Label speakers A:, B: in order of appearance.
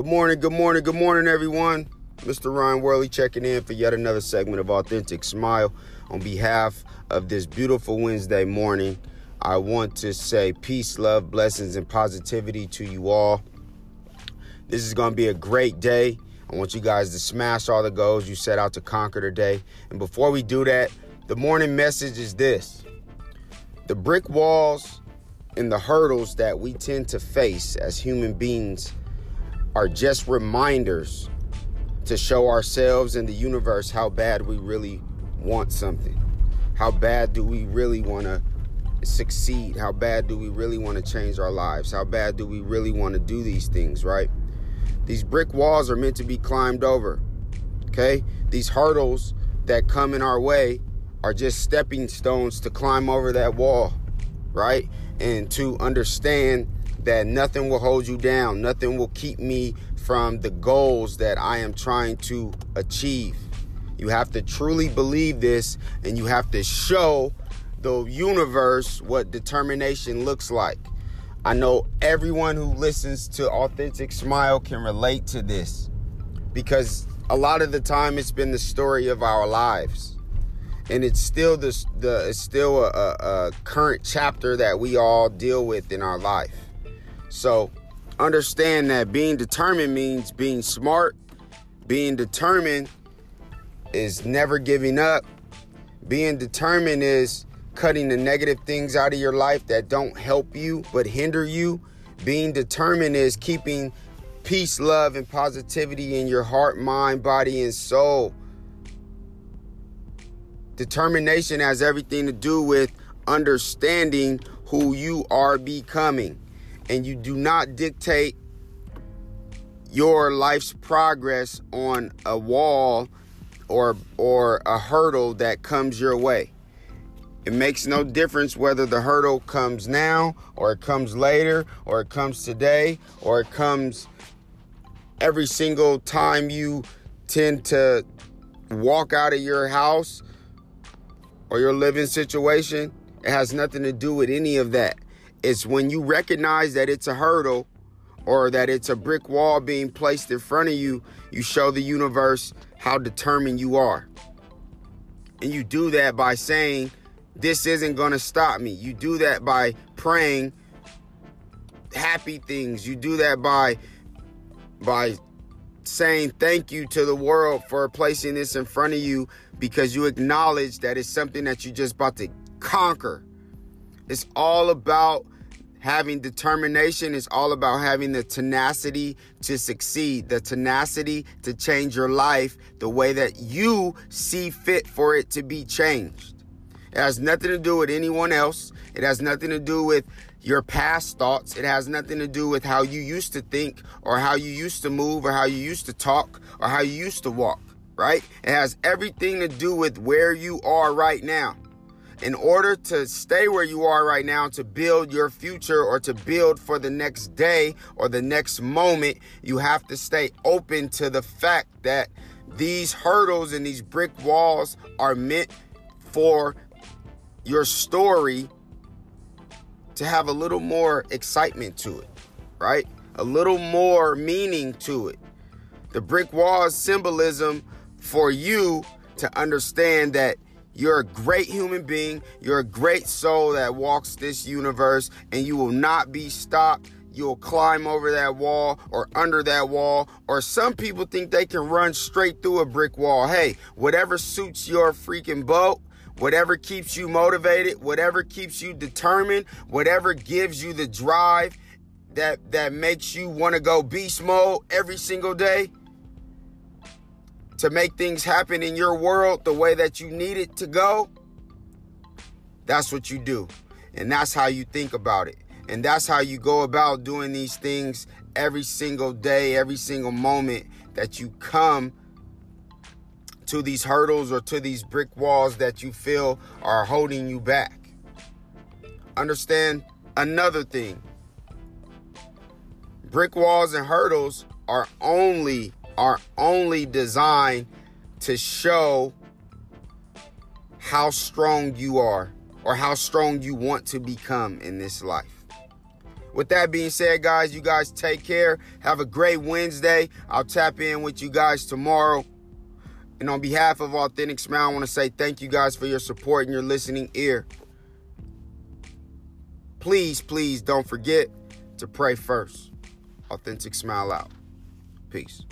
A: Good morning, good morning, good morning, everyone. Mr. Ryan Worley checking in for yet another segment of Authentic Smile. On behalf of this beautiful Wednesday morning, I want to say peace, love, blessings, and positivity to you all. This is going to be a great day. I want you guys to smash all the goals you set out to conquer today. And before we do that, the morning message is this the brick walls and the hurdles that we tend to face as human beings are just reminders to show ourselves and the universe how bad we really want something. How bad do we really want to succeed? How bad do we really want to change our lives? How bad do we really want to do these things, right? These brick walls are meant to be climbed over. Okay? These hurdles that come in our way are just stepping stones to climb over that wall, right? And to understand that nothing will hold you down, nothing will keep me from the goals that I am trying to achieve. You have to truly believe this and you have to show the universe what determination looks like. I know everyone who listens to Authentic Smile can relate to this because a lot of the time it's been the story of our lives. And it's still the, the it's still a, a current chapter that we all deal with in our life. So understand that being determined means being smart. Being determined is never giving up. Being determined is cutting the negative things out of your life that don't help you but hinder you. Being determined is keeping peace, love, and positivity in your heart, mind, body, and soul. Determination has everything to do with understanding who you are becoming. And you do not dictate your life's progress on a wall or or a hurdle that comes your way. It makes no difference whether the hurdle comes now or it comes later or it comes today or it comes every single time you tend to walk out of your house or your living situation. It has nothing to do with any of that. It's when you recognize that it's a hurdle or that it's a brick wall being placed in front of you, you show the universe how determined you are. And you do that by saying, this isn't going to stop me. You do that by praying happy things. You do that by by saying thank you to the world for placing this in front of you because you acknowledge that it's something that you're just about to conquer. It's all about having determination. is all about having the tenacity to succeed, the tenacity to change your life the way that you see fit for it to be changed. It has nothing to do with anyone else. It has nothing to do with your past thoughts. It has nothing to do with how you used to think or how you used to move or how you used to talk or how you used to walk, right? It has everything to do with where you are right now. In order to stay where you are right now, to build your future or to build for the next day or the next moment, you have to stay open to the fact that these hurdles and these brick walls are meant for your story to have a little more excitement to it, right? A little more meaning to it. The brick wall symbolism for you to understand that you're a great human being, you're a great soul that walks this universe, and you will not be stopped. You'll climb over that wall or under that wall, or some people think they can run straight through a brick wall. Hey, whatever suits your freaking boat, whatever keeps you motivated, whatever keeps you determined, whatever gives you the drive that that makes you want to go beast mode every single day to make things happen in your world the way that you need it to go. That's what you do. And that's how you think about it. And that's how you go about doing these things every single day, every single moment that you come to these hurdles or to these brick walls that you feel are holding you back. Understand another thing. Brick walls and hurdles are only are only designed to show how strong you are or how strong you want to become in this life. With that being said, guys, you guys take care. Have a great Wednesday. I'll tap in with you guys tomorrow. And on behalf of Authentic Smile, I want to say thank you guys for your support and your listening ear. Please, please don't forget to pray first. Authentic Smile out. Peace.